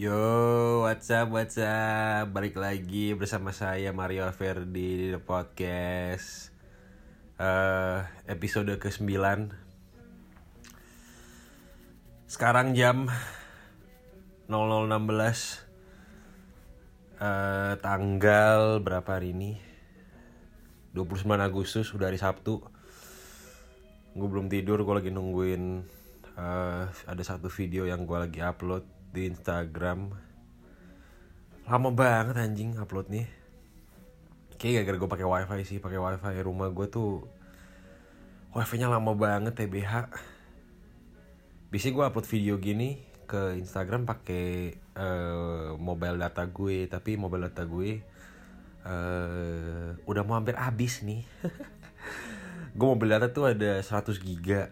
Yo, what's up, what's up? Balik lagi bersama saya Mario Verdi di The Podcast. Uh, Episode ke-9 Sekarang jam 00.16 uh, Tanggal berapa hari ini? 29 Agustus, udah hari Sabtu. Gue belum tidur, gue lagi nungguin uh, Ada satu video yang gue lagi upload di Instagram. Lama banget anjing upload nih. Kayak gara-gara gue pakai wifi sih pakai wifi rumah gue tuh wifi-nya lama banget TBH bisa gue upload video gini ke Instagram pakai uh, mobile data gue. Tapi mobile data gue uh, udah mau hampir habis nih. Gue mobile data tuh ada 100 giga.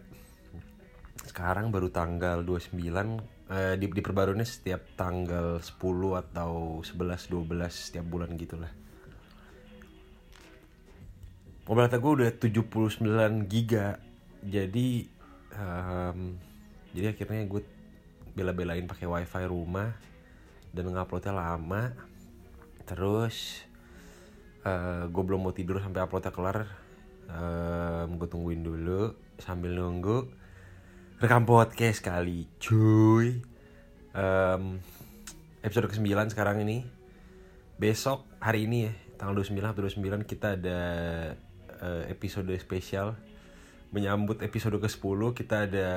Sekarang baru tanggal 29 uh, di diperbarui setiap tanggal 10 atau 11 12 setiap bulan gitulah. Mobil data gue udah 79 giga. Jadi um, jadi akhirnya gue bela-belain pakai wifi rumah dan nguploadnya lama. Terus uh, gue belum mau tidur sampai uploadnya kelar. Um, gue tungguin dulu sambil nunggu rekam podcast kali cuy. Um, episode ke-9 sekarang ini. Besok hari ini ya tanggal 29 atau 29 kita ada uh, episode spesial. Menyambut episode ke-10 kita ada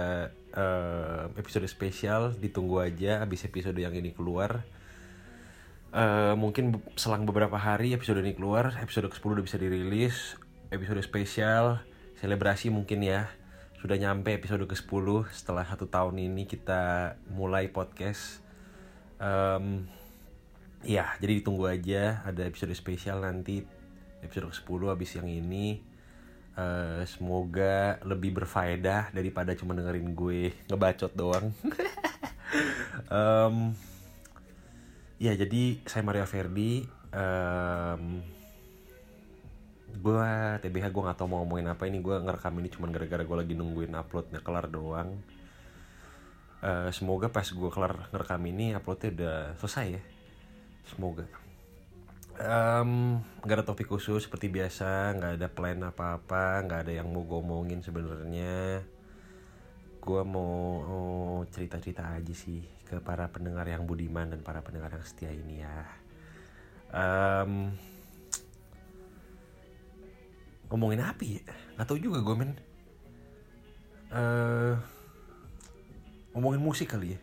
uh, episode spesial. Ditunggu aja habis episode yang ini keluar. Uh, mungkin selang beberapa hari episode ini keluar episode ke-10 udah bisa dirilis. Episode spesial selebrasi mungkin ya sudah nyampe episode ke-10 setelah satu tahun ini kita mulai podcast. Um, ya jadi ditunggu aja. Ada episode spesial nanti. Episode ke-10 habis yang ini. Uh, semoga lebih berfaedah daripada cuma dengerin gue ngebacot doang. Um, ya jadi saya Maria Verdi um, gue TBH gue gak tau mau ngomongin apa. Ini gue ngerekam ini cuman gara-gara gue lagi nungguin uploadnya kelar doang. Uh, semoga pas gue kelar ngerekam ini uploadnya udah selesai ya. Semoga. Um, nggak ada topik khusus seperti biasa nggak ada plan apa-apa nggak ada yang mau gue omongin sebenarnya. Gue mau oh, cerita-cerita aja sih ke para pendengar yang budiman dan para pendengar yang setia ini ya. Um, ngomongin apa ya? Nggak tahu juga gue men. Uh, ngomongin musik kali ya?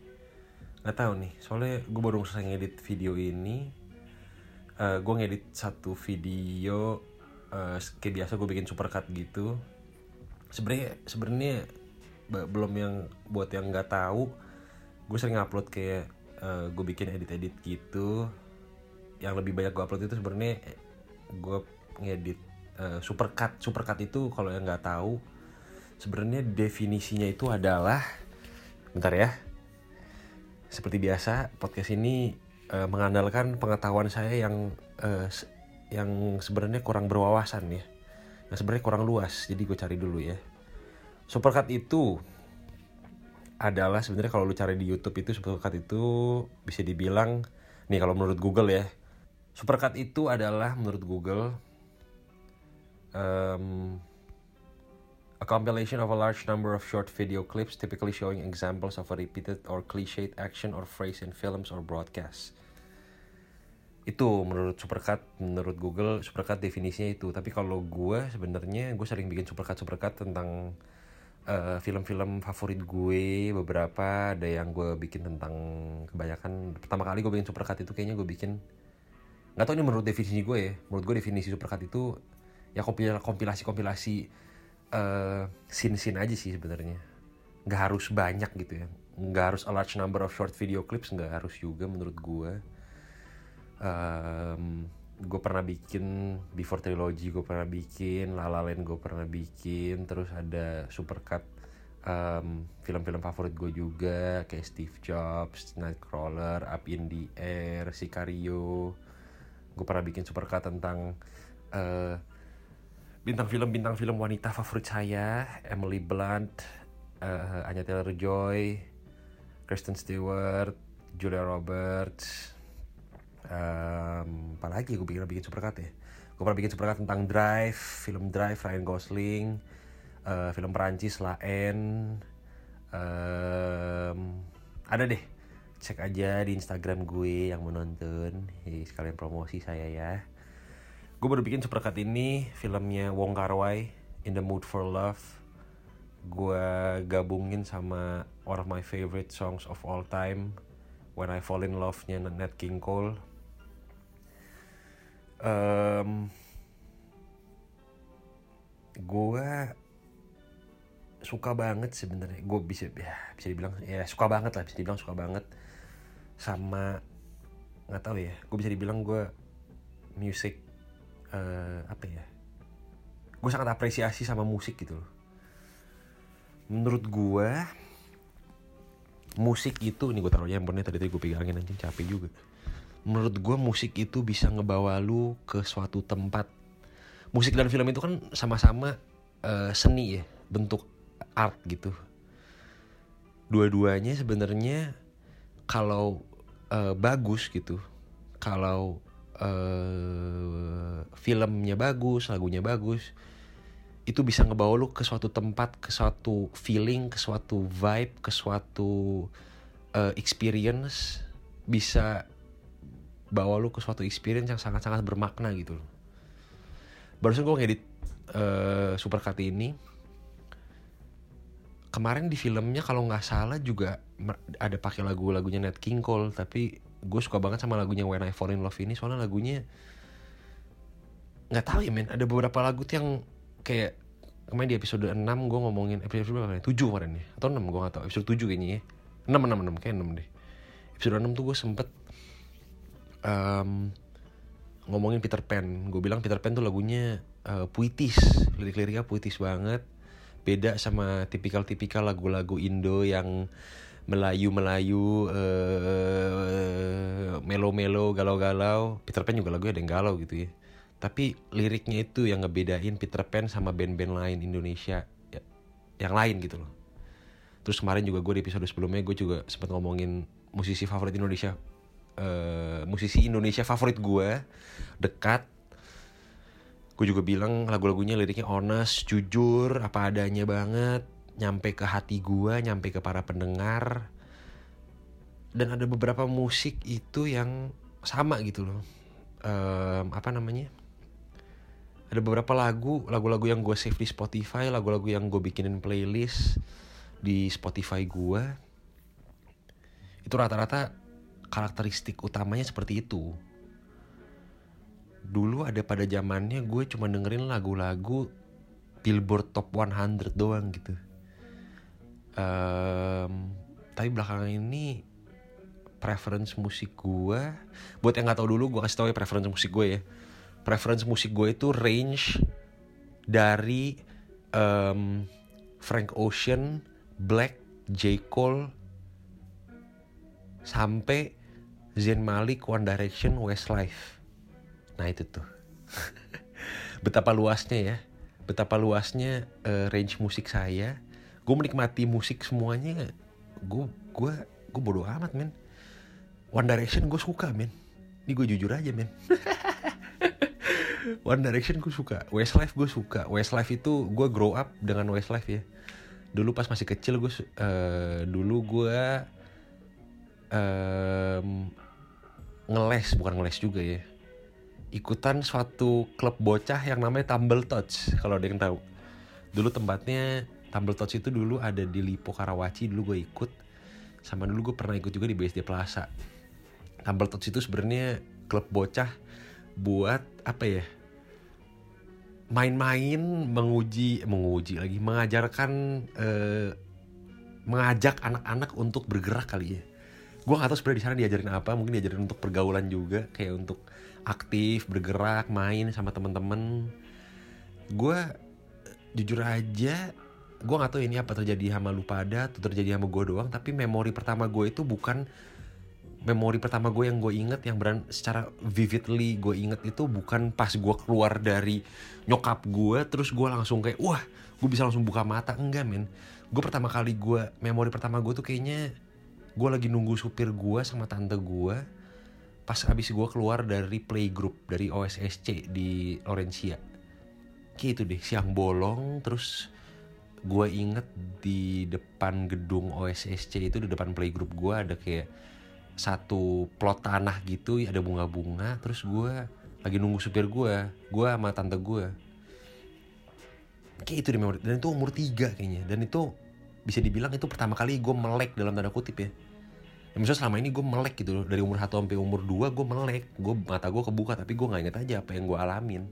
Nggak tahu nih. Soalnya gue baru selesai ngedit video ini. Uh, gue ngedit satu video uh, kayak biasa gue bikin supercut gitu. Sebenarnya sebenarnya belum yang buat yang nggak tahu gue sering upload kayak uh, gue bikin edit-edit gitu. Yang lebih banyak gue upload itu sebenarnya gue ngedit uh, supercut. Supercut itu kalau yang nggak tahu sebenarnya definisinya itu adalah bentar ya. Seperti biasa podcast ini uh, mengandalkan pengetahuan saya yang uh, yang sebenarnya kurang berwawasan ya. Yang sebenarnya kurang luas jadi gue cari dulu ya. Supercut itu adalah sebenarnya kalau lu cari di YouTube itu supercut itu bisa dibilang nih kalau menurut Google ya. Supercut itu adalah menurut Google um, a compilation of a large number of short video clips, typically showing examples of a repeated or cliched action or phrase in films or broadcasts. Itu menurut Supercut, menurut Google Supercut definisinya itu. Tapi kalau gue sebenarnya gue sering bikin Supercut Supercut tentang film film-film favorit gue beberapa ada yang gue bikin tentang kebanyakan pertama kali gue bikin Supercut itu kayaknya gue bikin nggak tau ini menurut definisi gue ya menurut gue definisi Supercut itu ya kompilasi kompilasi uh, scene scene aja sih sebenarnya. Nggak harus banyak gitu ya. Nggak harus a large number of short video clips nggak harus juga menurut gue um, gue pernah bikin before trilogy gue pernah bikin La gue pernah bikin terus ada supercut um, film-film favorit gue juga kayak Steve Jobs, Nightcrawler, Up in the Air, Sicario. Gue pernah bikin supercut tentang uh, bintang film bintang film wanita favorit saya Emily Blunt, uh, Anya Taylor Joy, Kristen Stewart, Julia Roberts um, apalagi gue bikin bikin supercut ya? Gue pernah bikin supercut tentang Drive film Drive Ryan Gosling uh, film Perancis La N um, ada deh. Cek aja di Instagram gue yang menonton sekalian promosi saya ya gue baru bikin supercut ini filmnya Wong Kar Wai In the Mood for Love. Gue gabungin sama one of my favorite songs of all time When I Fall in Love-nya Nat King Cole. Um, gue suka banget sebenarnya. Gue bisa ya bisa dibilang ya suka banget lah bisa dibilang suka banget. Sama nggak tahu ya gue bisa dibilang gue musik uh, apa ya? Gue sangat apresiasi sama musik gitu loh. Menurut gue musik itu ini gue taruh handphonenya tadi tadi gue pegangin nanti capek juga. Menurut gue musik itu bisa ngebawa lu ke suatu tempat. Musik dan film itu kan sama-sama uh, seni ya bentuk art gitu. Dua-duanya sebenarnya kalau uh, bagus gitu kalau uh, filmnya bagus lagunya bagus itu bisa ngebawa lu ke suatu tempat ke suatu feeling ke suatu vibe ke suatu uh, experience bisa bawa lu ke suatu experience yang sangat-sangat bermakna gitu loh. Barusan gue ngedit uh, supercut ini. Kemarin di filmnya kalau nggak salah juga ada pakai lagu-lagunya Nat King Cole tapi gue suka banget sama lagunya When I Fall in Love ini soalnya lagunya nggak tahu ya men. Ada beberapa lagu tuh yang kayak kemarin di episode 6 gue ngomongin episode berapa nih? 7 kemarin ya? Atau 6 gue gak tau episode 7 kayaknya ya. 6 6 6 kayak 6 deh. Episode 6 tuh gue sempet um, ngomongin Peter Pan. Gue bilang Peter Pan tuh lagunya uh, puitis. Lirik-liriknya puitis banget. Beda sama tipikal-tipikal lagu-lagu Indo yang Melayu-Melayu uh, melo-melo galau-galau. Peter Pan juga lagunya ada yang galau gitu ya. Tapi liriknya itu yang ngebedain Peter Pan sama band-band lain Indonesia ya, yang lain gitu loh. Terus kemarin juga gue di episode sebelumnya gue juga sempat ngomongin musisi favorit Indonesia uh, musisi Indonesia favorit gue dekat. Gue juga bilang lagu-lagunya liriknya honest jujur apa adanya banget nyampe ke hati gue nyampe ke para pendengar. Dan ada beberapa musik itu yang sama gitu loh. Um, apa namanya? Ada beberapa lagu lagu-lagu yang gue save di Spotify lagu-lagu yang gue bikinin playlist di Spotify gue itu rata-rata karakteristik utamanya seperti itu. Dulu ada pada zamannya gue cuma dengerin lagu-lagu Billboard Top 100 doang gitu um, tapi belakangan ini preference musik gue buat yang nggak tahu dulu gue kasih tau ya preference musik gue ya preference musik gue itu range dari um, Frank Ocean, Black, J Cole, sampai Zayn Malik, One Direction, Westlife. Nah itu tuh. betapa luasnya ya. Betapa luasnya uh, range musik saya. Gue menikmati musik semuanya. Gue gue gue bodoh amat men. One Direction gue suka men. Ini gue jujur aja men. One Direction gue suka. Westlife gue suka. Westlife itu gue grow up dengan Westlife ya. Dulu pas masih kecil gue uh, dulu gue um, ngeles bukan ngeles juga ya ikutan suatu klub bocah yang namanya Tumble Touch kalau ada yang tahu dulu tempatnya Tumble Touch itu dulu ada di Lipo Karawaci dulu gue ikut. Sama dulu gue pernah ikut juga di BSD Plaza. Tumble Touch itu sebenarnya klub bocah buat apa ya main-main menguji menguji lagi mengajarkan eh, mengajak anak-anak untuk bergerak kali ya. Gue gak tau sebenarnya di sana diajarin apa mungkin diajarin untuk pergaulan juga kayak untuk aktif bergerak main sama temen-temen. Gue jujur aja gue gak tahu ini apa terjadi sama lu pada atau terjadi sama gue doang tapi memori pertama gue itu bukan memori pertama gue yang gue inget yang beran secara vividly gue inget itu bukan pas gue keluar dari nyokap gue terus gue langsung kayak wah gue bisa langsung buka mata. Enggak men. Gue pertama kali gue memori pertama gue tuh kayaknya gue lagi nunggu supir gue sama tante gue pas abis gue keluar dari playgroup dari OSSC di Orencia kayak itu deh siang bolong terus gue inget di depan gedung OSSC itu di depan playgroup gue ada kayak satu plot tanah gitu ada bunga-bunga terus gue lagi nunggu supir gue gue sama tante gue kayak itu deh memori dan itu umur tiga kayaknya dan itu bisa dibilang itu pertama kali gue melek dalam tanda kutip ya. Ya misalnya selama ini gue melek gitu loh dari umur 1 sampai umur 2 gue melek. Gue mata gue kebuka tapi gue nggak inget aja apa yang gue alamin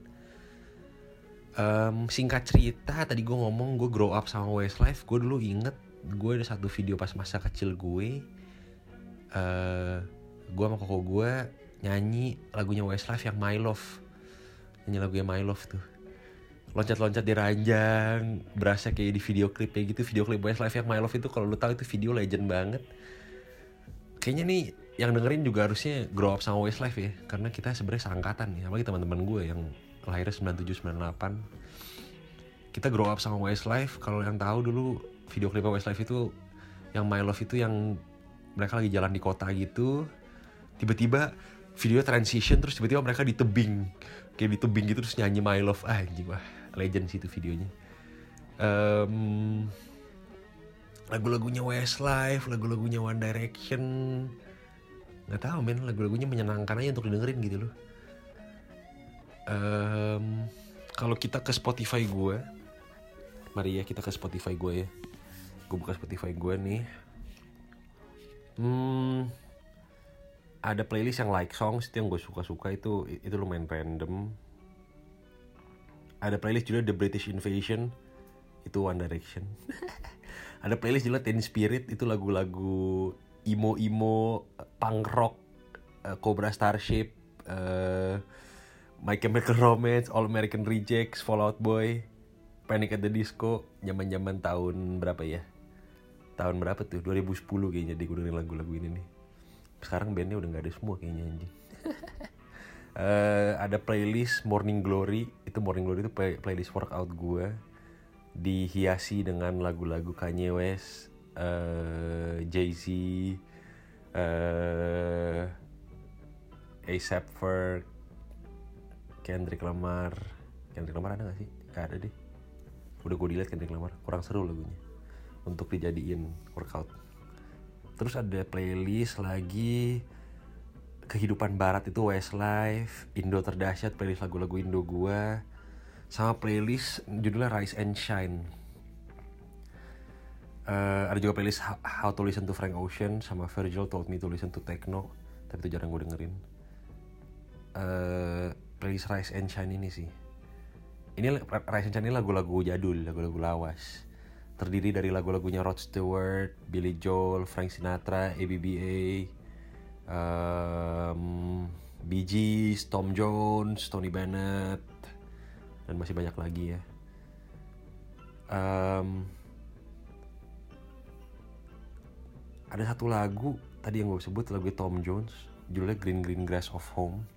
um, singkat cerita tadi gue ngomong gue grow up sama Westlife gue dulu inget gue ada satu video pas masa kecil gue. Uh, gue sama koko gue nyanyi lagunya Westlife yang My Love. Nyanyi lagunya My Love tuh. Loncat-loncat di ranjang berasa kayak di video klip kayak gitu video klip Westlife yang My Love itu kalau lu tahu itu video legend banget. Kayaknya nih yang dengerin juga harusnya grow up sama Westlife ya karena kita sebenarnya seangkatan ya apalagi teman-teman gue yang lahirnya 97 98 kita grow up sama Westlife. Kalau yang tahu dulu video klip Westlife itu yang My Love itu yang mereka lagi jalan di kota gitu. Tiba-tiba video transition terus tiba-tiba mereka di tebing kayak di tebing gitu terus nyanyi My Love. Ah, anjing wah legend sih itu videonya. Um, lagu-lagunya Westlife lagu-lagunya One Direction. Nggak tahu men. Lagu-lagunya menyenangkan aja untuk didengerin gitu loh um, kalau kita ke Spotify gue mari ya kita ke Spotify gue ya. Gue buka Spotify gue nih. Hmm ada playlist yang like songs itu yang gue suka-suka itu itu lumayan random. Ada playlist juga The British Invasion itu One Direction. Ada playlist juga Teen Spirit itu lagu-lagu emo emo punk rock uh, Cobra Starship uh, My Chemical Romance All American Rejects Fallout Boy Panic at the Disco zaman zaman tahun berapa ya? Tahun berapa tuh? 2010 kayaknya deh gue dengerin lagu-lagu ini nih. Sekarang bandnya udah nggak ada semua kayaknya anjing. Uh, ada playlist Morning Glory. Itu Morning Glory itu play playlist workout gue dihiasi dengan lagu-lagu Kanye West, uh, Jay-Z, uh, A$AP Ferg, Kendrick Lamar. Kendrick Lamar ada gak sih? Gak ada deh. Udah gue dilihat Kendrick Lamar, kurang seru lagunya untuk dijadiin workout. Terus ada playlist lagi kehidupan barat itu Westlife, Indo terdahsyat playlist lagu-lagu Indo gua sama playlist judulnya Rise and Shine. Uh, ada juga playlist How to Listen to Frank Ocean sama Virgil Told Me to Listen to Techno, tapi itu jarang gue dengerin. Uh, playlist Rise and Shine ini sih. Ini Rise and Shine ini lagu-lagu jadul, lagu-lagu lawas. Terdiri dari lagu-lagunya Rod Stewart, Billy Joel, Frank Sinatra, ABBA, um, Bee Gees, Tom Jones, Tony Bennett, dan masih banyak lagi ya. Um, ada satu lagu tadi yang gue sebut lagu Tom Jones, judulnya Green Green Grass of Home.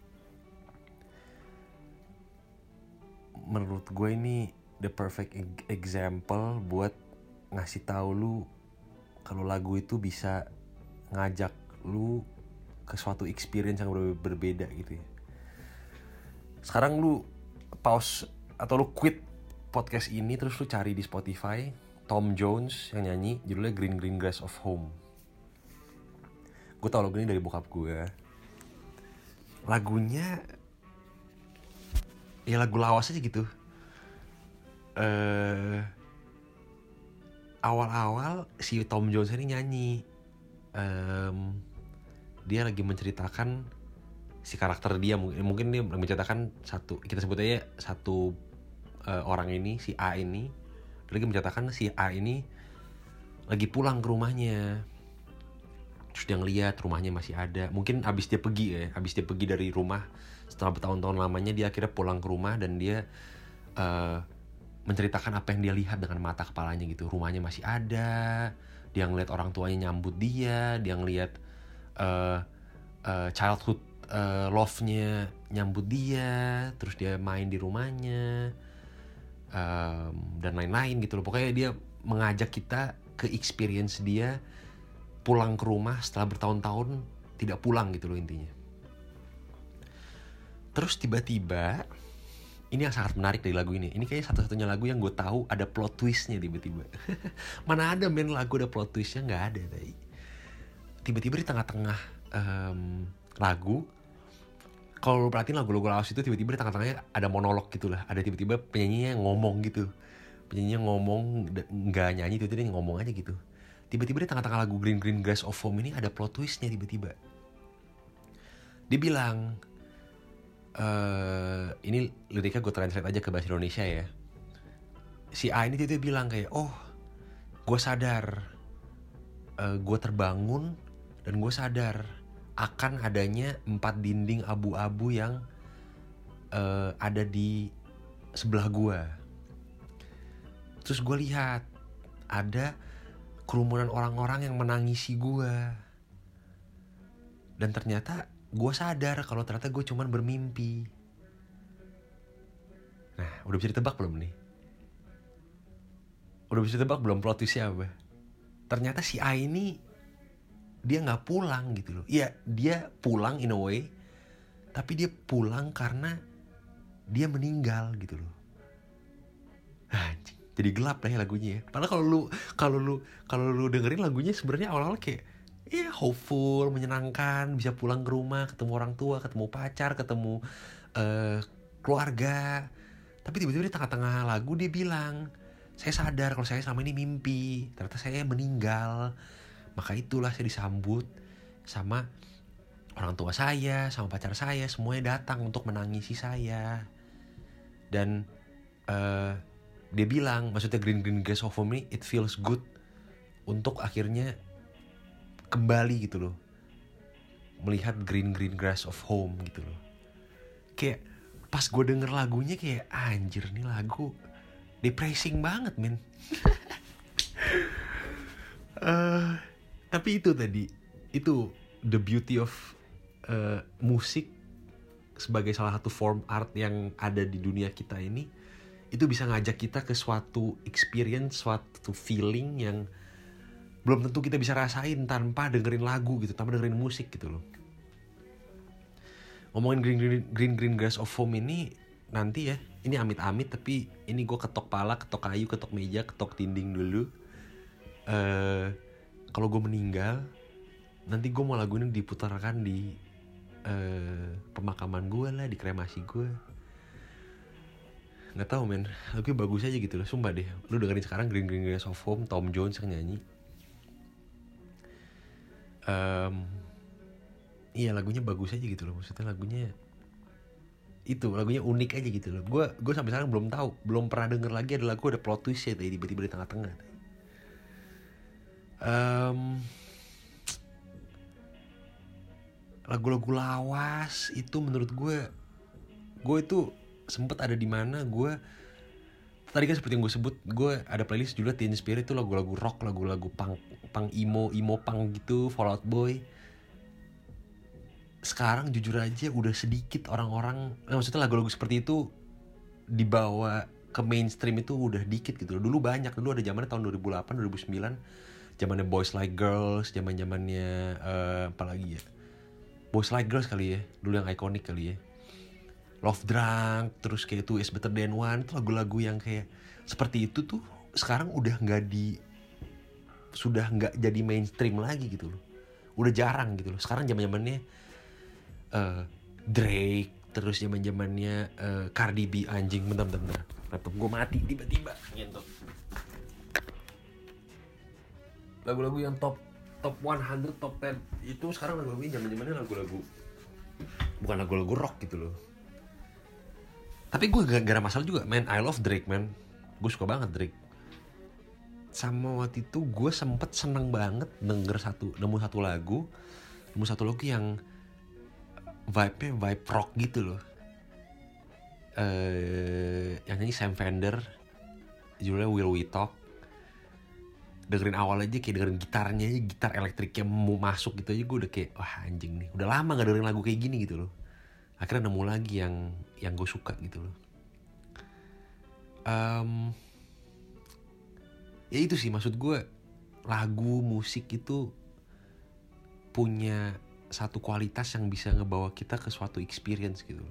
Menurut gue ini the perfect example buat ngasih tahu lu kalau lagu itu bisa ngajak lu ke suatu experience yang ber berbeda gitu ya. Sekarang lu pause atau lu quit podcast ini terus lu cari di Spotify Tom Jones yang nyanyi judulnya Green Green Grass of Home. Gue tau lagu ini dari bokap gue. Lagunya ya lagu lawas aja gitu. Eh awal-awal si Tom Jones ini nyanyi. Um, dia lagi menceritakan si karakter dia mungkin mungkin dia menceritakan satu kita sebut aja satu uh, orang ini si A ini dia lagi menceritakan si A ini lagi pulang ke rumahnya terus dia ngeliat rumahnya masih ada mungkin abis dia pergi ya abis dia pergi dari rumah setelah bertahun-tahun lamanya dia akhirnya pulang ke rumah dan dia uh, menceritakan apa yang dia lihat dengan mata kepalanya gitu. Rumahnya masih ada dia ngeliat orang tuanya nyambut dia dia ngeliat uh, uh, childhood uh, love-nya nyambut dia terus dia main di rumahnya um, dan lain-lain gitu loh. Pokoknya dia mengajak kita ke experience dia pulang ke rumah setelah bertahun-tahun tidak pulang gitu loh intinya terus tiba-tiba ini yang sangat menarik dari lagu ini. Ini kayaknya satu-satunya lagu yang gue tahu ada plot twistnya tiba-tiba. Mana ada main lagu ada plot twistnya? Nggak ada tadi tiba-tiba di tengah-tengah um, lagu kalau lo perhatiin lagu-lagu lawas itu tiba-tiba di tengah-tengahnya ada monolog gitu lah. Ada tiba-tiba penyanyinya ngomong gitu. Penyanyinya ngomong nggak nyanyi tiba-tiba ngomong aja gitu. Tiba-tiba di tengah-tengah lagu Green Green Grass of Home ini ada plot twistnya tiba-tiba. Dia bilang uh, ini liriknya gue translate aja ke bahasa Indonesia ya si A ini tiba-tiba bilang kayak oh gue sadar uh, gue terbangun dan gue sadar akan adanya empat dinding abu-abu yang uh, ada di sebelah gue. Terus gue lihat ada kerumunan orang-orang yang menangisi gue. Dan ternyata gue sadar kalau ternyata gue cuman bermimpi. Nah, udah bisa ditebak belum nih? Udah bisa ditebak belum plot twistnya apa? Ternyata si A ini dia nggak pulang gitu loh iya dia pulang in a way tapi dia pulang karena dia meninggal gitu loh anjing jadi gelap lah ya lagunya ya padahal kalau lu kalau lu kalau lu dengerin lagunya sebenarnya awal-awal kayak ya hopeful menyenangkan bisa pulang ke rumah ketemu orang tua ketemu pacar ketemu uh, keluarga tapi tiba-tiba di tengah-tengah lagu dia bilang saya sadar kalau saya selama ini mimpi ternyata saya meninggal maka itulah saya disambut sama orang tua saya, sama pacar saya, semuanya datang untuk menangisi saya. Dan uh, dia bilang, maksudnya Green Green Grass of Home it feels good untuk akhirnya kembali gitu loh. Melihat Green Green Grass of Home gitu loh. Kayak pas gue denger lagunya kayak anjir nih lagu depressing banget men. uh, tapi itu tadi itu the beauty of uh, musik sebagai salah satu form art yang ada di dunia kita ini itu bisa ngajak kita ke suatu experience suatu feeling yang belum tentu kita bisa rasain tanpa dengerin lagu gitu tanpa dengerin musik gitu loh. Ngomongin green green green green grass of home ini nanti ya ini amit-amit tapi ini gue ketok pala ketok kayu ketok meja ketok dinding dulu. Uh, kalau gue meninggal nanti gue mau lagu ini diputarkan di uh, pemakaman gue lah di kremasi gue nggak tahu men. Tapi bagus aja gitu loh sumpah deh. Lu dengerin sekarang Green Green Grass of Home Tom Jones yang nyanyi um, iya lagunya bagus aja gitu loh. Maksudnya lagunya itu lagunya unik aja gitu loh. Gue gue sampai sekarang belum tahu belum pernah denger lagi ada lagu ada plot twist ya tadi tiba-tiba di tengah-tengah um, lagu-lagu lawas itu menurut gue gue itu sempet ada di mana gue tadi kan seperti yang gue sebut gue ada playlist juga Teen Spirit itu lagu-lagu rock lagu-lagu punk punk emo emo punk gitu Fallout Boy sekarang jujur aja udah sedikit orang-orang nah maksudnya lagu-lagu seperti itu dibawa ke mainstream itu udah dikit gitu. Dulu banyak, dulu ada zamannya tahun 2008, 2009 zamannya Boys Like Girls, zaman zamannya uh, apa lagi ya? Boys Like Girls kali ya, dulu yang ikonik kali ya. Love Drunk, terus kayak itu Is Better Than One, itu lagu-lagu yang kayak seperti itu tuh sekarang udah nggak di sudah nggak jadi mainstream lagi gitu loh. Udah jarang gitu loh. Sekarang zaman zamannya uh, Drake, terus zaman zamannya uh, Cardi B anjing bentar bentar, bentar. laptop gue mati tiba-tiba gitu lagu-lagu yang top top 100 top 10 itu sekarang lagu-lagu ini zaman-zamannya lagu-lagu bukan lagu-lagu rock gitu loh tapi gue gak ada masalah juga man I love Drake man gue suka banget Drake sama waktu itu gue sempet seneng banget denger satu nemu satu lagu nemu satu lagu yang vibe-nya vibe rock gitu loh. Eh yang nyanyi Sam Fender judulnya Will We Talk. Dengerin awal aja kayak dengerin gitarnya aja gitar elektriknya mau masuk gitu aja gue udah kayak wah anjing nih. Udah lama gak dengerin lagu kayak gini gitu loh. Akhirnya nemu lagi yang yang gue suka gitu loh. Um, ya itu sih maksud gue lagu musik itu punya satu kualitas yang bisa ngebawa kita ke suatu experience gitu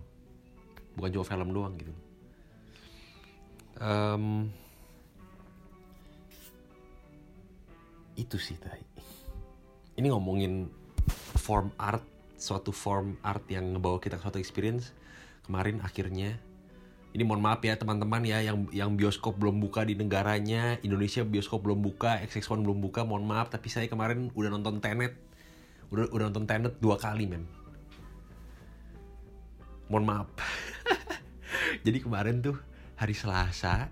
bukan cuma film doang gitu. Um, itu sih tadi ini ngomongin form art suatu form art yang ngebawa kita ke suatu experience. Kemarin akhirnya ini mohon maaf ya teman-teman ya yang yang bioskop belum buka di negaranya Indonesia bioskop belum buka XX1 belum buka mohon maaf tapi saya kemarin udah nonton Tenet. Udah udah nonton Tenet dua kali men. Mohon maaf. Jadi kemarin tuh hari Selasa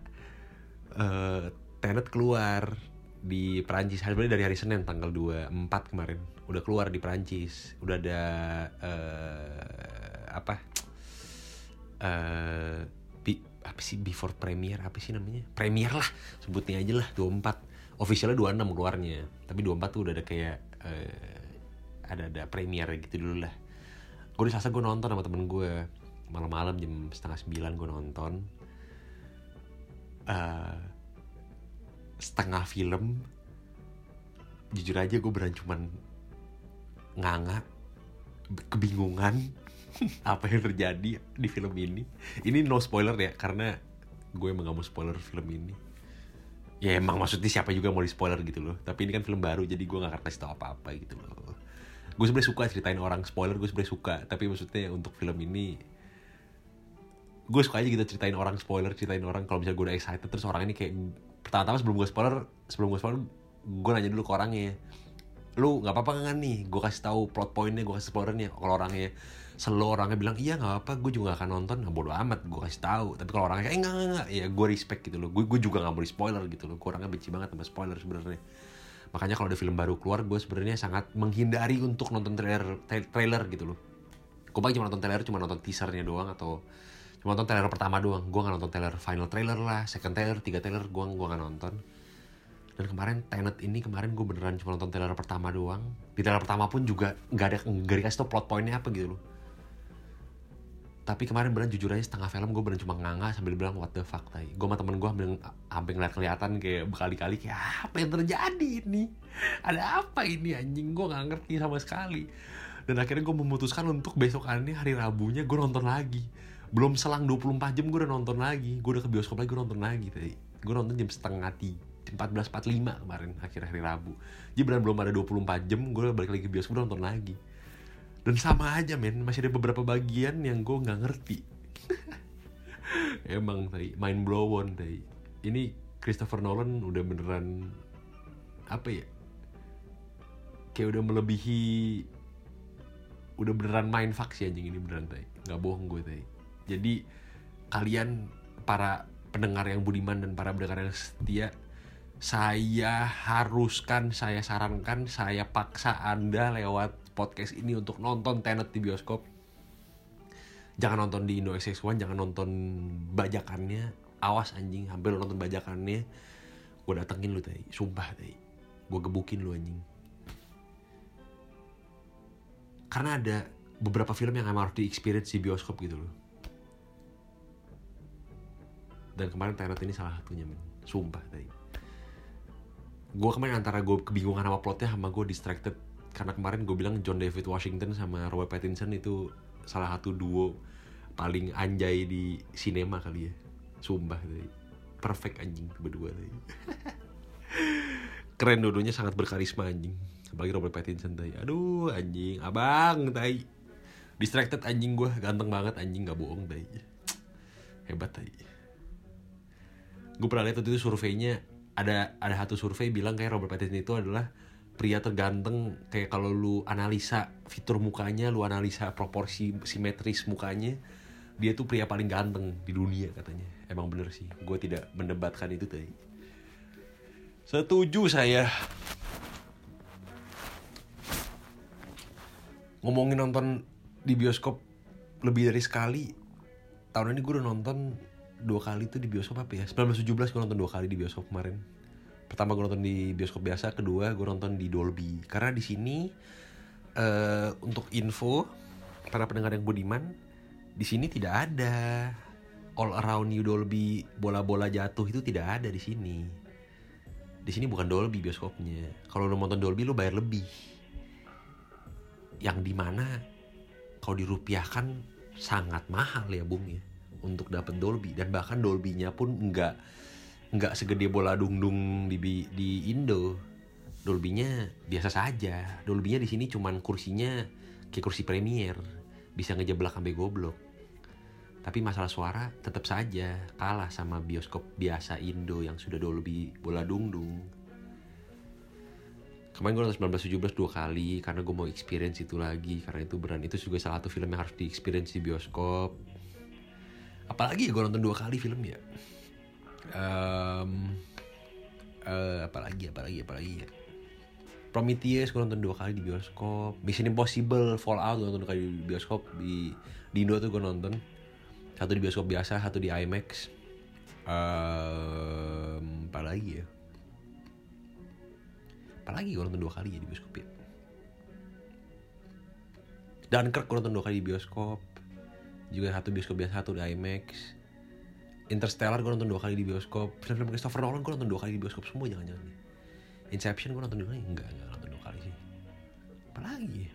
uh, Tenet keluar di Perancis. Sebenarnya dari hari Senin tanggal 24 kemarin. Udah keluar di Perancis. Udah ada uh, apa? Uh, apa sih before premiere? Apa sih namanya? Premiere lah sebutnya aja lah. 24 officialnya 26 keluarnya. Tapi 24 tuh udah ada kayak uh, ada ada premiere gitu dulu lah. Gue di sasa gue nonton sama temen gue malam-malam jam setengah sembilan gue nonton. Uh, setengah film. Jujur aja gue beran cuman nganga kebingungan apa yang terjadi di film ini? Ini no spoiler ya karena gue emang gak mau spoiler film ini. Ya emang maksudnya siapa juga mau di spoiler gitu loh. Tapi ini kan film baru jadi gue gak akan kasih tau apa-apa gitu loh. Gue sebenarnya suka ceritain orang spoiler gue sebenarnya suka. Tapi maksudnya untuk film ini gue suka aja gitu ceritain orang spoiler ceritain orang kalau misalnya gue udah excited. Terus orang ini kayak pertama-tama sebelum gue spoiler sebelum gue spoiler gue nanya dulu ke orangnya. Lu nggak apa-apa kan nih? Gue kasih tahu plot pointnya gue kasih spoilernya kalau orangnya selalu orangnya bilang iya nggak apa gue juga gak akan nonton. Nggak bodo amat gue kasih tahu. Tapi kalau orangnya kayak eh, enggak enggak ya gue respect gitu loh. Gue gue juga nggak mau di spoiler gitu loh. Gue orangnya benci banget sama spoiler sebenarnya. Makanya kalau ada film baru keluar gue sebenarnya sangat menghindari untuk nonton trailer trailer gitu loh. Gue paling cuma nonton trailer cuma nonton teasernya doang atau cuma nonton trailer pertama doang. Gue nggak nonton trailer final trailer lah second trailer tiga trailer gue gue nggak nonton. Dan kemarin Tenet ini kemarin gue beneran cuma nonton trailer pertama doang. Di trailer pertama pun juga nggak ada nggak dikasih tau plot pointnya apa gitu loh tapi kemarin beneran jujur aja setengah film gue beneran cuma nganga sambil bilang what the fuck tay gue sama temen gue hampir, hampir ngeliat kelihatan kayak berkali-kali kayak apa yang terjadi ini? Ada apa ini anjing? Gue nggak ngerti sama sekali. Dan akhirnya gue memutuskan untuk besokannya hari Rabunya gue nonton lagi. Belum selang 24 jam gue udah nonton lagi. Gue udah ke bioskop lagi gue nonton lagi tadi gue nonton jam setengah tiga 14.45 kemarin akhir hari Rabu. Jadi beneran belum ada 24 jam gue balik lagi ke bioskop gue nonton lagi dan sama aja men. Masih ada beberapa bagian yang gue nggak ngerti. Emang tadi mind blown tadi ini Christopher Nolan udah beneran apa ya kayak udah melebihi udah beneran main fuck sih anjing ini beneran tadi nggak bohong gue tadi jadi kalian para pendengar yang budiman dan para pendengar yang setia saya haruskan saya sarankan saya paksa anda lewat podcast ini untuk nonton Tenet di bioskop. Jangan nonton di Indo XX1 jangan nonton bajakannya. Awas anjing hampir nonton bajakannya. Gue datengin lu tadi sumpah tadi gue gebukin lu anjing. Karena ada beberapa film yang emang harus di experience di bioskop gitu loh. Dan kemarin Tenet ini salah satunya men. Sumpah tadi gue kemarin antara gue kebingungan sama plotnya sama gue distracted karena kemarin gue bilang John David Washington sama Robert Pattinson itu salah satu duo paling anjay di sinema kali ya. Sumpah tadi perfect anjing berdua tadi keren dulunya sangat berkarisma anjing. Apalagi Robert Pattinson tadi aduh anjing. Abang tadi distracted anjing gue ganteng banget anjing. Gak bohong tadi hebat tadi gue pernah lihat itu surveinya. Ada ada satu survei bilang kayak Robert Pattinson itu adalah pria terganteng kayak kalau lu analisa fitur mukanya lu analisa proporsi simetris mukanya dia tuh pria paling ganteng di dunia katanya. Emang bener sih gue tidak mendebatkan itu tadi setuju saya. Ngomongin nonton di bioskop lebih dari sekali tahun ini gue udah nonton dua kali tuh di bioskop apa ya? 1917 gue nonton dua kali di bioskop kemarin pertama gue nonton di bioskop biasa kedua gue nonton di Dolby. Karena di sini uh, untuk info para pendengar yang budiman di sini tidak ada. All around you Dolby bola-bola jatuh itu tidak ada di sini. Di sini bukan Dolby bioskopnya. Kalau lo nonton Dolby lo bayar lebih. Yang di mana kalau dirupiahkan sangat mahal ya bung ya untuk dapat Dolby. Dan bahkan Dolby-nya pun nggak nggak segede bola dung-dung di di Indo. Dolby-nya biasa saja. Dolby-nya di sini cuman kursinya kayak kursi premier. Bisa ngejeblak sampai goblok. Tapi masalah suara tetap saja kalah sama bioskop biasa Indo yang sudah Dolby bola dung-dung. Kemarin gue nonton 1917 dua kali karena gue mau experience itu lagi. Karena itu beran itu juga salah satu film yang harus di experience di bioskop. Apalagi ya gue nonton dua kali film ya um, uh, apalagi apalagi apalagi ya? Prometheus gue nonton dua kali di bioskop. Mission Impossible Fallout gue nonton dua kali di bioskop. Di di Indo tuh gue nonton. Satu di bioskop biasa satu di IMAX. Um, apa lagi ya? Apalagi gue nonton dua kali ya di bioskop ya? Dunkirk gue nonton dua kali di bioskop. Juga satu bioskop biasa satu di IMAX Interstellar gue nonton dua kali di bioskop. Film-film Christopher Nolan gue nonton dua kali di bioskop semua jangan-jangan Inception gue nonton dua kali enggak enggak nonton dua kali sih. Apalagi ya?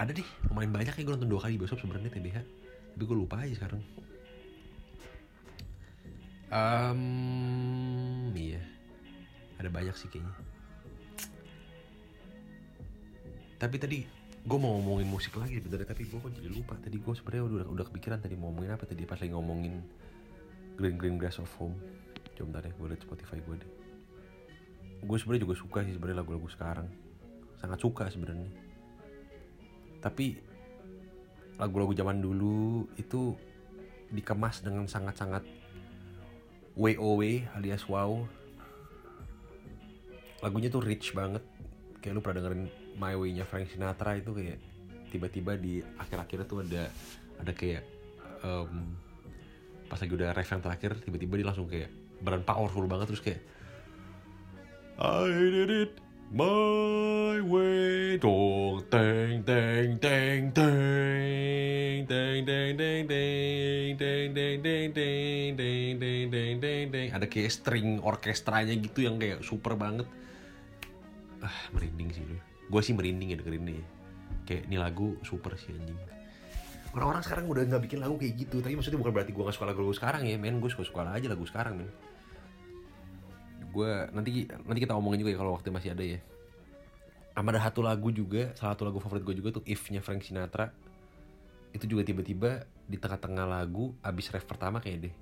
Ada deh lumayan banyak ya gue nonton dua kali di bioskop sebenarnya TBH tapi gue lupa aja sekarang. Um, iya. Ada banyak sih kayaknya. Tapi tadi gue mau ngomongin musik lagi sebenarnya tapi gue kok jadi lupa. Tadi gue sebenarnya udah udah kepikiran tadi mau ngomongin apa tadi pas lagi ngomongin Green Green Grass of Home. Coba bentar deh gue liat Spotify gue deh. Gue sebenarnya juga suka sih sebenarnya lagu-lagu sekarang. Sangat suka sebenarnya tapi lagu-lagu zaman dulu itu dikemas dengan sangat-sangat WOW alias wow lagunya tuh rich banget. Kayak lu pernah dengerin My Way-nya Frank Sinatra itu kayak tiba-tiba di akhir-akhirnya tuh ada ada kayak um, pas lagi udah ref yang terakhir tiba-tiba dia langsung kayak beran powerful banget terus kayak I did it my way dong teng teng teng teng teng teng teng teng teng teng teng teng teng teng teng teng teng ada kayak string orkestranya gitu yang kayak super banget ah merinding sih gue sih merinding ya dengerin ini kayak ini lagu super sih anjing orang-orang sekarang udah nggak bikin lagu kayak gitu. Tapi maksudnya bukan berarti gue nggak suka lagu-lagu sekarang ya men. Gue suka suka aja lagu sekarang men. Gue nanti nanti kita omongin juga ya kalau waktu masih ada ya. Sama ada satu lagu juga salah satu lagu favorit gue juga tuh If-nya Frank Sinatra. Itu juga tiba-tiba di tengah-tengah lagu abis ref pertama kayak deh.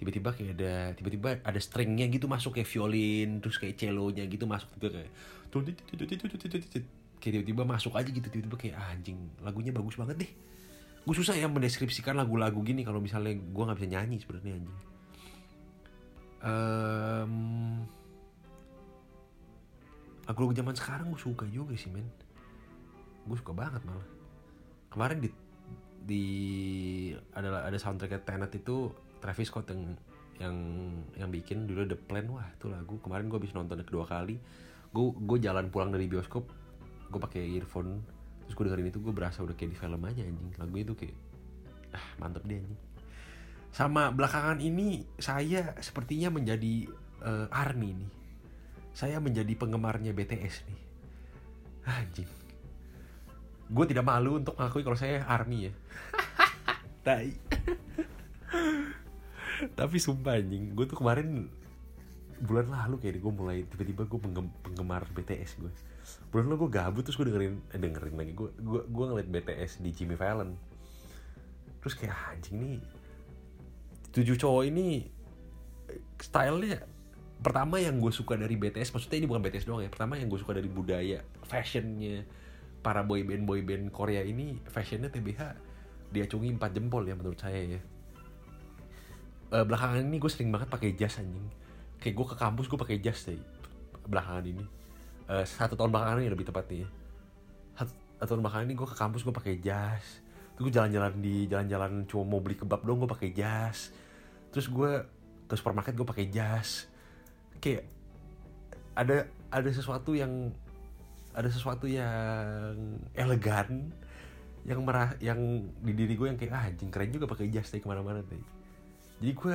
Tiba-tiba kayak ada tiba-tiba ada stringnya gitu masuk kayak violin terus kayak cellonya gitu masuk juga kayak kayak tiba-tiba masuk aja gitu tiba-tiba kayak ah, anjing lagunya bagus banget deh. Gue susah ya mendeskripsikan lagu-lagu gini kalau misalnya gue nggak bisa nyanyi sebenarnya anjing. Um, lagu-lagu zaman sekarang gue suka juga sih men. Gue suka banget malah. Kemarin di di ada ada soundtracknya Tenet itu Travis Scott yang yang yang bikin dulu The Plan. Wah itu lagu. Kemarin gue habis nonton kedua kali. Gue gue jalan pulang dari bioskop gue pakai earphone terus gue dengerin itu gue berasa udah kayak di film aja anjing. Lagu itu kayak ah mantep deh anjing. Sama belakangan ini saya sepertinya menjadi uh, army nih. Saya menjadi penggemarnya BTS nih. Anjing. Gue tidak malu untuk mengakui kalau saya army ya. Tai. Tapi sumpah anjing gue tuh kemarin bulan lalu kayak gue mulai tiba-tiba gue penggemar BTS gue bulan lalu gue gabut terus gue dengerin eh, dengerin lagi. Gue gue gue ngeliat BTS di Jimmy Fallon. Terus kayak ah, anjing nih tujuh cowok ini stylenya pertama yang gue suka dari BTS maksudnya ini bukan BTS doang ya pertama yang gue suka dari budaya fashionnya para boyband boyband Korea ini fashionnya TBH diacungi empat jempol ya menurut saya ya. Uh, belakangan ini gue sering banget pakai jas anjing. Kayak gue ke kampus gue pakai jas deh belakangan ini uh, satu tahun belakangan ini lebih tepatnya satu, satu tahun belakangan ini gue ke kampus gue pakai jas. Terus gue jalan-jalan di jalan-jalan cuma mau beli kebab dong gue pakai jas. Terus gue ke supermarket gue pakai jas. Kayak ada ada sesuatu yang ada sesuatu yang elegan yang merah yang di diri gue yang kayak ah anjing keren juga pakai jas deh ke mana-mana deh. Jadi gue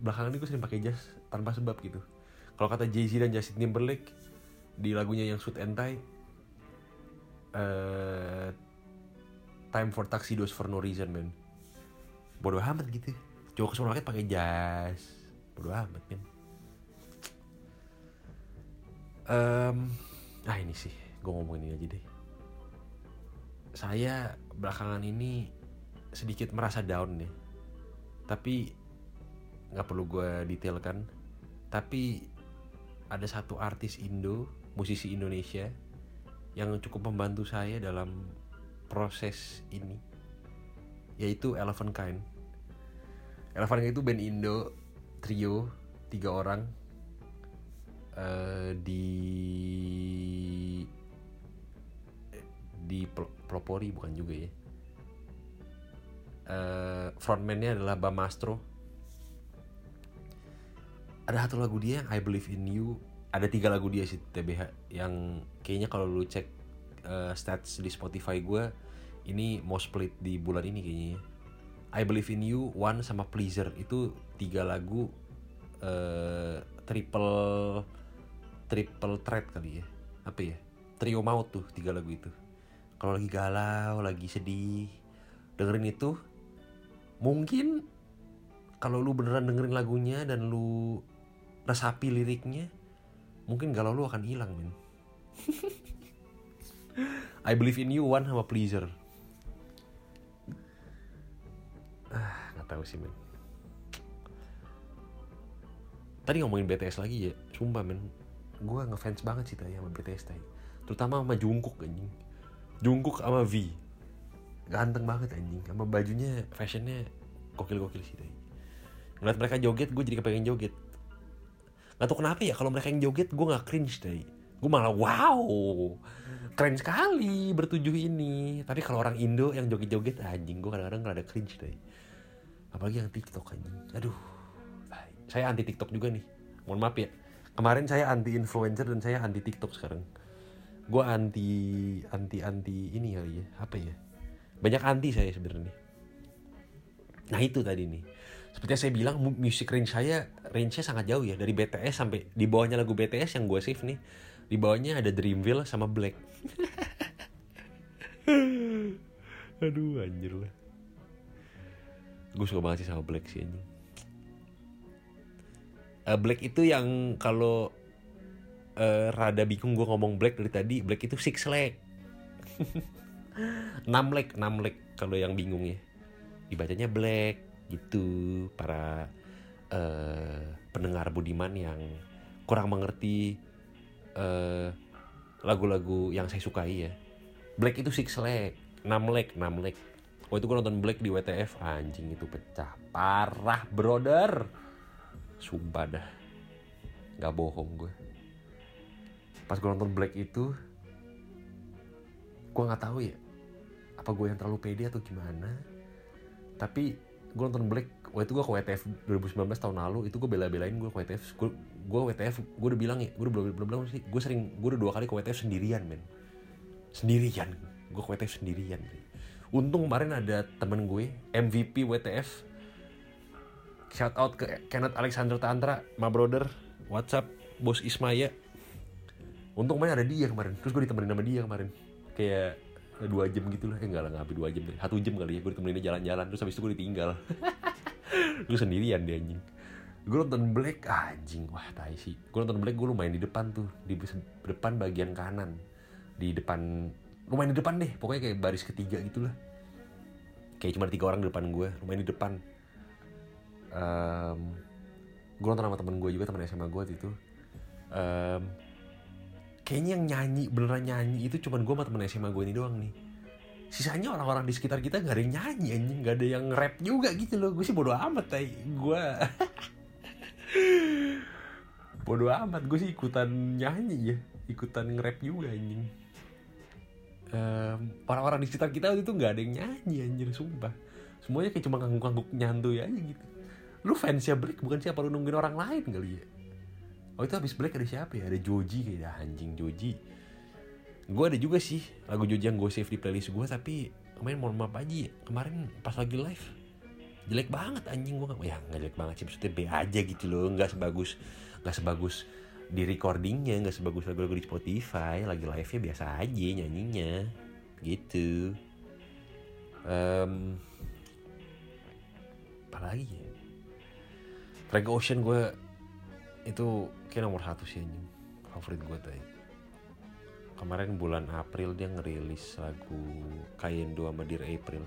belakangan ini gue sering pakai jas tanpa sebab gitu. Kalau kata Jay Z dan Justin Timberlake di lagunya yang Suit and Tie eh time for tuxedos for no reason man bodoh amat gitu. Cowok ke supermarket pakai jas bodoh amat men. Em, ah ini sih. Gue ngomongin ini aja deh. Saya belakangan ini sedikit merasa down deh tapi nggak perlu gue detailkan. Tapi ada satu artis Indo musisi Indonesia yang cukup membantu saya dalam proses ini yaitu Elephant Kind. Elephant Kind itu band Indo trio tiga orang eh, di di pelopori bukan juga ya. Eh, frontman-nya adalah Bamastro. Ada satu lagu dia yang I Believe in You ada tiga lagu dia sih TBH yang kayaknya kalau lu cek eh, stats di Spotify gue ini most played di bulan ini kayaknya ya. I Believe in You, One sama Pleaser. Itu tiga lagu eh, triple triple threat kali ya. Apa ya? Trio maut tuh tiga lagu itu. Kalau lagi galau lagi sedih dengerin itu mungkin kalau lu beneran dengerin lagunya dan lu resapi liriknya mungkin galau lu akan hilang men I believe in you one sama pleaser. Ah nggak tahu sih men tadi ngomongin BTS lagi ya sumpah men gue ngefans banget sih tadi sama BTS tadi. Terutama sama Jungkook anjing. Jungkook sama V. Ganteng banget anjing. Sama bajunya fashionnya gokil-gokil sih tadi. Ngeliat mereka joget gue jadi kepengen joget nggak tau kenapa ya kalau mereka yang joget gue nggak cringe tadi gue malah wow keren sekali bertujuh ini. Tapi kalau orang Indo yang joget-joget anjing gue kadang-kadang rada cringe tadi apalagi yang TikTok anjing. Aduh saya anti TikTok juga nih. Mohon maaf ya. Kemarin saya anti influencer dan saya anti TikTok sekarang. Gue anti anti anti ini kali ya apa ya? Banyak anti saya sebenarnya. Nah itu tadi nih seperti yang saya bilang mu- music range saya range-nya sangat jauh ya. Dari BTS sampai di bawahnya lagu BTS yang gue save nih di bawahnya ada Dreamville sama Black. Aduh anjir lah. Gue suka banget sih sama Black sih anjing. Eh, Black itu yang kalau eh, rada bingung gue ngomong Black dari tadi Black itu six leg 6 leg 6 leg kalau yang bingung ya. Dibacanya Black gitu para eh, pendengar budiman yang kurang mengerti eh, lagu-lagu yang saya sukai ya. Black itu six leg 6 leg 6 leg. Oh itu gue nonton Black di WTF Anjing itu pecah Parah brother. Sumpah dah. Gak bohong gue Pas gue nonton Black itu Gue gak tahu ya Apa gue yang terlalu pede atau gimana. Tapi gue nonton Black Waktu itu gue ke WTF 2019 tahun lalu Itu gue bela-belain gue ke WTF Gue, WTF Gue udah bilang ya Gue udah belum bilang sih Gue sering Gue udah dua kali ke WTF sendirian men Sendirian Gue ke WTF sendirian Untung kemarin ada temen gue MVP WTF Shout out ke Kenneth Alexander Tantra, my brother. WhatsApp, bos Ismaya. Untung kemarin ada dia kemarin. Terus gue ditemenin sama dia kemarin. Kayak dua jam gitu lah. Eh enggak lah, nggak dua jam deh. Satu jam kali ya. Gue ditemenin jalan-jalan. Terus habis itu gue ditinggal. gue sendirian dia anjing. Gue nonton Black, ah, anjing. Wah, tai sih. Gue nonton Black, gue lumayan di depan tuh. Di depan bagian kanan. Di depan, lumayan di depan deh. Pokoknya kayak baris ketiga gitu lah. Kayak cuma tiga orang di depan gue. Lumayan di depan um, gue nonton sama temen gue juga temen SMA gue itu um, kayaknya yang nyanyi beneran nyanyi itu cuman gue sama temen SMA gue ini doang nih. Sisanya orang-orang di sekitar kita gak ada yang nyanyi anjing. Gak ada yang rap juga gitu loh. Gue sih bodo amat tay gue bodo amat. Gue sih ikutan nyanyi ya. Ikutan nge-rap juga anjing. Em, orang-orang di sekitar kita waktu itu nggak ada yang nyanyi anjir sumpah. Semuanya kayak cuma ngangguk-ngangguk nyantuy aja gitu. Lu fansnya Black bukan siapa lu nungguin orang lain kali ya oh itu habis Black ada siapa ya? Ada Joji kayak dah anjing Joji. Gue ada juga sih lagu Joji yang gue save di playlist gue tapi kemarin mohon maaf aja kemarin pas lagi live jelek banget anjing gue ya nggak jelek banget sih maksudnya B aja gitu loh nggak sebagus nggak sebagus di recordingnya nggak sebagus lagu-lagu di Spotify lagi live nya biasa aja nyanyinya gitu. Um, apa lagi ya? Frank Ocean gue itu kayak nomor satu sih anjing. Favorit gue tadi kemarin bulan April dia ngerilis lagu Kayendo sama Dear April.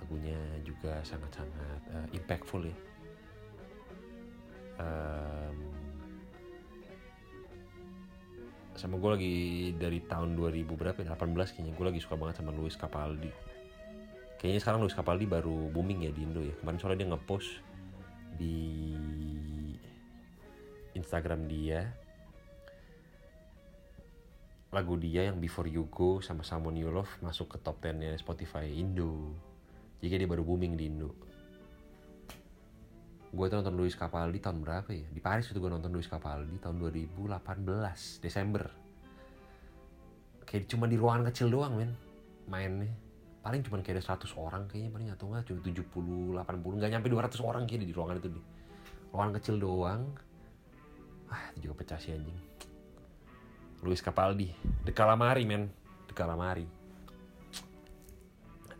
Lagunya juga sangat-sangat uh, impactful ya. Um, sama gue lagi dari tahun 2000 berapa ya? 18 kayaknya. Gue lagi suka banget sama Luis Capaldi. Kayaknya sekarang Luis Capaldi baru booming ya di Indo ya. Kemarin soalnya dia ngepost di Instagram dia. Lagu dia yang Before You Go sama Someone You Love masuk ke top 10 nya Spotify Indo. Jadi dia baru booming di Indo. Gue tuh nonton Luis Capaldi tahun berapa ya? Di Paris itu gue nonton Luis Capaldi tahun 2018 Desember. Kayak cuma di ruangan kecil doang men mainnya paling cuma kayak ada 100 orang kayaknya paling atau enggak cuma 70 80 nggak nyampe 200 orang kayaknya di ruangan itu nih. Ruangan kecil doang. Ah itu juga pecah sih anjing. Luis Capaldi The Calamari men. The Calamari.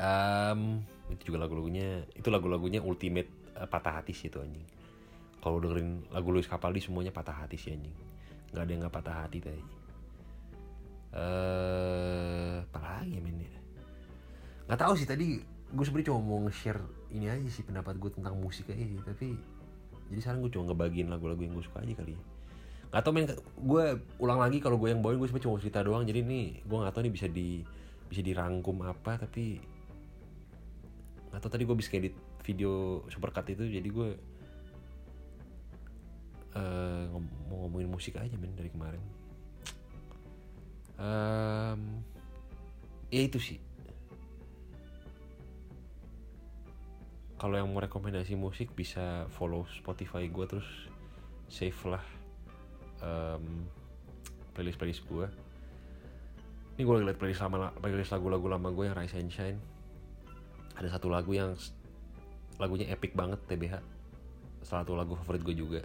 Um, itu juga lagu-lagunya itu lagu-lagunya ultimate uh, patah hati sih itu anjing. Kalau dengerin lagu Luis Capaldi semuanya patah hati sih anjing. Nggak ada yang nggak patah hati tadi. Uh, apa lagi men? ya nggak tahu sih tadi gue sebenarnya cuma mau nge-share ini aja sih pendapat gue tentang musik aja sih tapi jadi sekarang gue cuma ngebagiin lagu-lagu yang gue suka aja kali ya. Nggak tau men gue ulang lagi kalau gue yang bawain gue cuma cerita doang jadi ini gue nggak tahu nih bisa di bisa dirangkum apa tapi nggak tahu tadi gue bisa edit video supercut itu jadi gue uh, mau ngomongin musik aja men dari kemarin. Um, ya itu sih kalau yang mau rekomendasi musik bisa follow Spotify gue terus save lah um, playlist playlist gue ini gue lagi liat playlist lama playlist lagu-lagu lama gue yang Rise and Shine. Ada satu lagu yang lagunya epic banget TBH salah satu lagu favorit gue juga.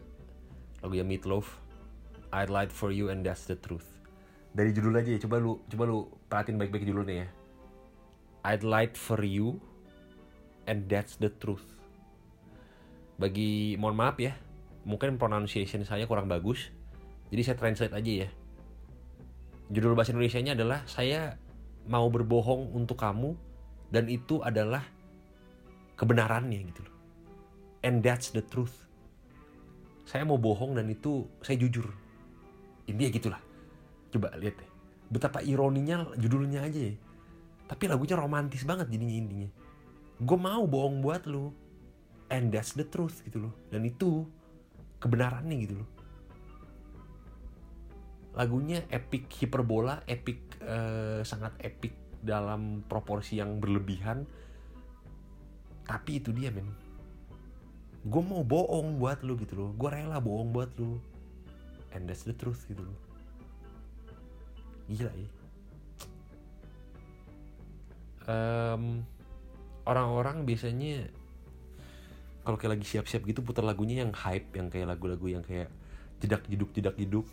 Lagunya Meatloaf I'd Light For You and That's The Truth. Dari judul aja ya coba lu coba lu perhatiin baik-baik judulnya ya. I'd Light For You and that's the truth. Bagi mohon maaf ya, mungkin pronunciation saya kurang bagus. Jadi saya translate aja ya. Judul bahasa Indonesia-nya adalah saya mau berbohong untuk kamu dan itu adalah kebenarannya gitu loh. And that's the truth. Saya mau bohong dan itu saya jujur. Intinya gitulah. Coba lihat deh. Betapa ironinya judulnya aja ya. Tapi lagunya romantis banget jadinya intinya gue mau bohong buat lu. And that's the truth gitu loh. Dan itu kebenarannya gitu loh. Lagunya epic hiperbola epic uh, sangat epic dalam proporsi yang berlebihan. Tapi itu dia men. Gue mau bohong buat lu gitu loh. Gue rela bohong buat lu. And that's the truth gitu loh. Gila ya. Um, orang-orang biasanya kalau kayak lagi siap-siap gitu putar lagunya yang hype yang kayak lagu-lagu yang kayak jedak jeduk jedak jeduk.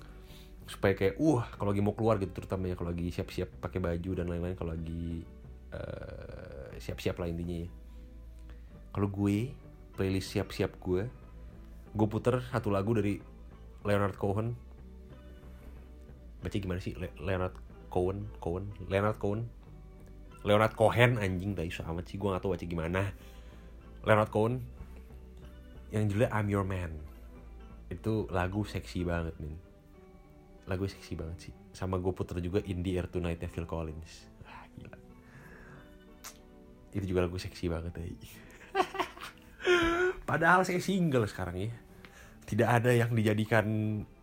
Supaya kayak uh kalau lagi mau keluar gitu terutama ya kalau lagi siap-siap pakai baju dan lain-lain kalau lagi uh, siap-siap lah intinya ya. Kalau gue playlist siap-siap gue gue puter satu lagu dari Leonard Cohen. Baca gimana sih? Le Leonard Cohen Cohen Leonard Cohen Leonard Cohen anjing tadi so amat sih gue gak tau baca gimana. Leonard Cohen yang judulnya I'm Your Man. Itu lagu seksi banget min. Lagu seksi banget sih. Sama gue puter juga In the Air Tonight Phil Collins. Wah, gila. Itu juga lagu seksi banget ya padahal saya single sekarang ya. Tidak ada yang dijadikan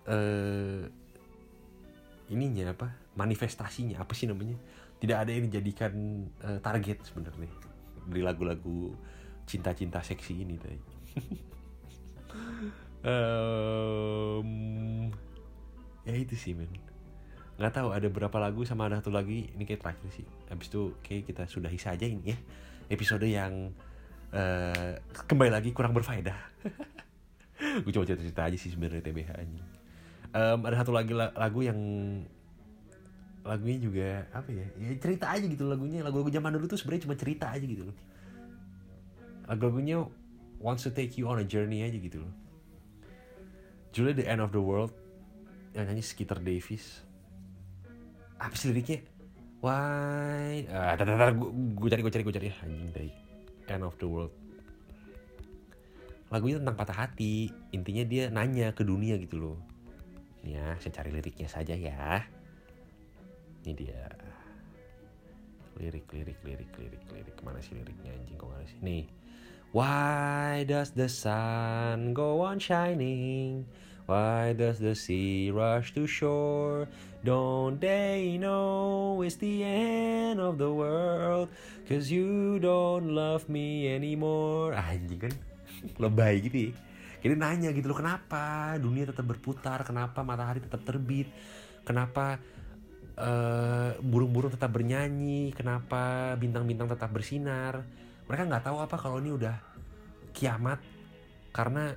uh, ininya apa manifestasinya. Apa sih namanya tidak ada yang dijadikan uh, target sebenarnya dari lagu-lagu cinta-cinta seksi ini tadi um, ya itu sih men. Nggak tahu ada berapa lagu sama ada satu lagi ini kayak terakhir sih. Habis itu kayak kita sudahi saja ini ya episode yang uh, kembali lagi kurang berfaedah. Gue coba cerita cerita aja sih sebenarnya TBH anjing um, ada satu lagi lagu yang lagunya juga apa ya ya cerita aja gitu lagunya. Lagu-lagu zaman dulu tuh sebenarnya cuma cerita aja gitu loh. Lagu-lagunya wants to take you on a journey aja gitu loh. Judulnya The End of the World yang nyanyi Skitter Davis. Apa sih liriknya? Why? Ah tar, tar, gue cari gue cari gue cari. Anjing dari End of the World. Lagunya tentang patah hati. Intinya dia nanya ke dunia gitu loh. Ya saya cari liriknya saja ya ini dia lirik lirik lirik lirik lirik ke mana sih liriknya anjing kok sih nih Why does the sun go on shining? Why does the sea rush to shore? Don't they know it's the end of the world? Cause you don't love me anymore. Anjing kan lebay gitu ya. Jadi nanya gitu loh kenapa dunia tetap berputar, kenapa matahari tetap terbit, kenapa burung burung-burung tetap bernyanyi, kenapa bintang-bintang tetap bersinar. Mereka nggak tahu apa kalau ini udah kiamat karena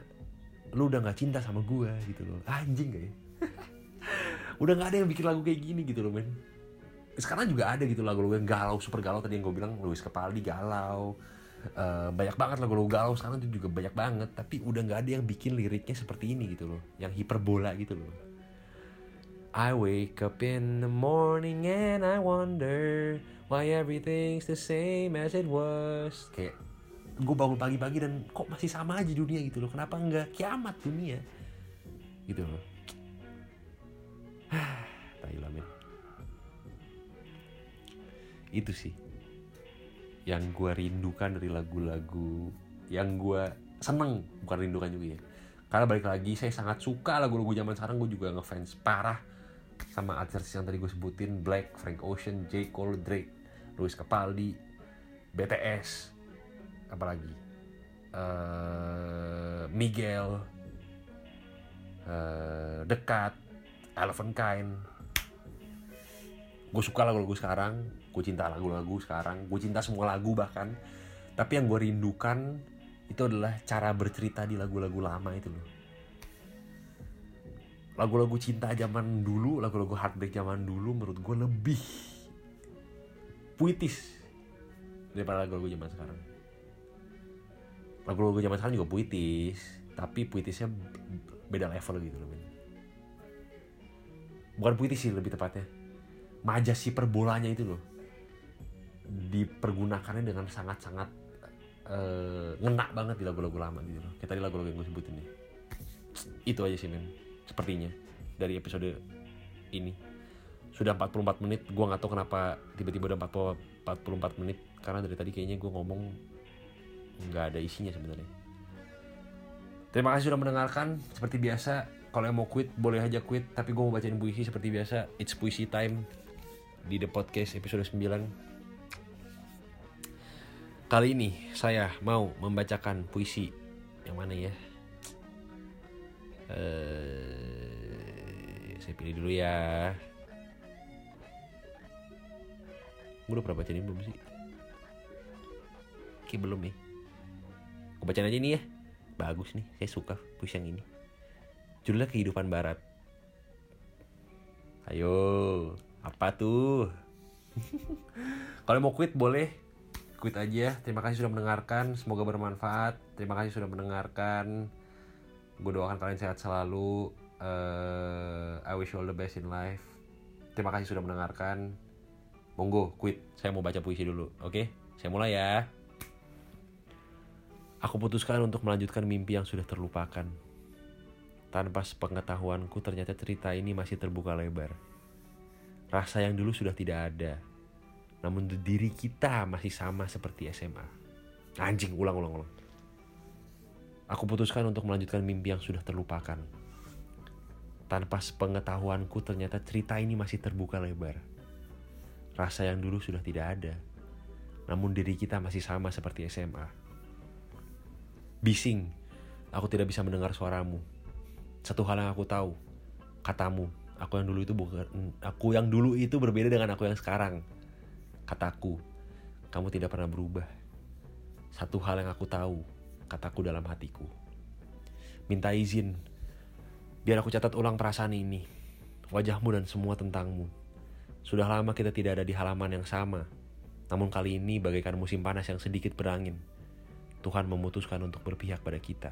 lu udah nggak cinta sama gue gitu loh. Anjing gak ya? udah nggak ada yang bikin lagu kayak gini gitu loh men. Sekarang juga ada gitu lagu-lagu yang galau, super galau tadi yang gue bilang Luis Kepaldi galau. Uh, banyak banget lagu-lagu galau sekarang tuh juga banyak banget tapi udah nggak ada yang bikin liriknya seperti ini gitu loh yang hiperbola gitu loh I wake up in the morning and I wonder why everything's the same as it was. Kayak gue bangun pagi-pagi dan kok masih sama aja dunia gitu loh. Kenapa nggak kiamat dunia? Gitu loh. Thailand men. Itu sih yang gue rindukan dari lagu-lagu yang gue seneng bukan rindukan juga ya karena balik lagi saya sangat suka lagu-lagu zaman sekarang gue juga ngefans parah sama artis yang tadi gue sebutin Black, Frank Ocean, J. Cole, Drake, Louis Capaldi, BTS, apalagi uh, Miguel, uh, Dekat, Elephant Kind. Gue suka lagu-lagu sekarang, gue cinta lagu-lagu sekarang, gue cinta semua lagu bahkan. Tapi yang gue rindukan itu adalah cara bercerita di lagu-lagu lama itu loh lagu-lagu cinta zaman dulu lagu-lagu heartbreak zaman dulu menurut gue lebih puitis daripada lagu-lagu zaman sekarang. Lagu-lagu zaman sekarang juga puitis tapi puitisnya beda level gitu loh men. Bukan puitis sih lebih tepatnya. Majas si perbolanya itu loh dipergunakannya dengan sangat-sangat uh, ngena banget di lagu-lagu lama gitu loh. Kayak tadi lagu-lagu yang gue sebutin nih. Itu aja sih men sepertinya dari episode ini. Sudah 44 menit gue nggak tahu kenapa tiba-tiba udah 40, 44 menit karena dari tadi kayaknya gue ngomong nggak ada isinya sebenarnya. Terima kasih sudah mendengarkan seperti biasa kalau yang mau quit boleh aja quit tapi gue mau bacain puisi seperti biasa it's puisi time di the podcast episode 9 kali ini saya mau membacakan puisi yang mana ya uh, saya pilih dulu ya. Gue udah pernah baca belum sih? Oke belum nih. Gue bacain aja nih ya. Bagus nih Saya suka puisi yang ini. Judulnya Kehidupan Barat. Ayo Apa tuh? Kalau mau quit boleh. Quit aja. Terima kasih sudah mendengarkan. Semoga bermanfaat. Terima kasih sudah mendengarkan gue doakan kalian sehat selalu. Uh, I wish you all the best in life. Terima kasih sudah mendengarkan. Monggo quit. Saya mau baca puisi dulu oke? Okay? saya mulai ya. Aku putuskan untuk melanjutkan mimpi yang sudah terlupakan. Tanpa sepengetahuanku ternyata cerita ini masih terbuka lebar. Rasa yang dulu sudah tidak ada. Namun diri kita masih sama seperti SMA anjing ulang ulang ulang Aku putuskan untuk melanjutkan mimpi yang sudah terlupakan. Tanpa sepengetahuanku ternyata cerita ini masih terbuka lebar. Rasa yang dulu sudah tidak ada. Namun diri kita masih sama seperti SMA. Bising, aku tidak bisa mendengar suaramu. Satu hal yang aku tahu, katamu, aku yang dulu itu bukan aku yang dulu itu berbeda dengan aku yang sekarang. Kataku, kamu tidak pernah berubah. Satu hal yang aku tahu, kataku dalam hatiku. Minta izin, biar aku catat ulang perasaan ini, wajahmu dan semua tentangmu. Sudah lama kita tidak ada di halaman yang sama, namun kali ini bagaikan musim panas yang sedikit berangin. Tuhan memutuskan untuk berpihak pada kita.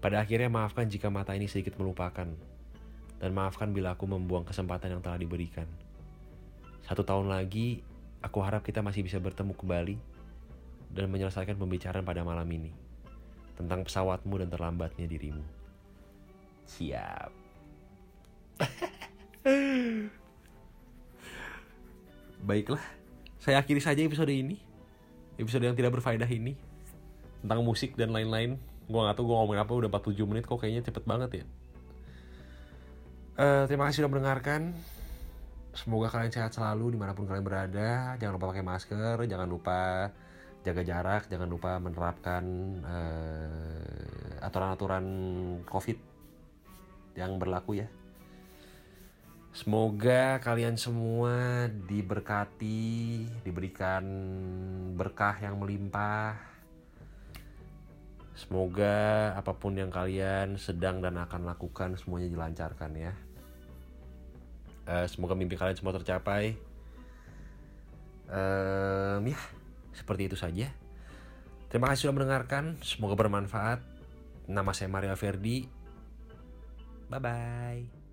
Pada akhirnya maafkan jika mata ini sedikit melupakan, dan maafkan bila aku membuang kesempatan yang telah diberikan. Satu tahun lagi, aku harap kita masih bisa bertemu kembali dan menyelesaikan pembicaraan pada malam ini tentang pesawatmu dan terlambatnya dirimu. Siap. Baiklah, saya akhiri saja episode ini. Episode yang tidak berfaedah ini tentang musik dan lain-lain. Gua nggak tahu gue ngomongin apa udah 47 menit kok kayaknya cepet banget ya. Uh, terima kasih sudah mendengarkan. Semoga kalian sehat selalu di mana pun kalian berada. Jangan lupa pakai masker, jangan lupa jaga jarak, jangan lupa menerapkan uh, aturan-aturan COVID yang berlaku ya. Semoga kalian semua diberkati, diberikan berkah yang melimpah. Semoga apa pun yang kalian sedang dan akan lakukan semuanya dilancarkan ya. Uh, semoga mimpi kalian semua tercapai. Um, ya, seperti itu saja. Terima kasih sudah mendengarkan. Semoga bermanfaat. Nama saya Mario Verdi. Bye bye.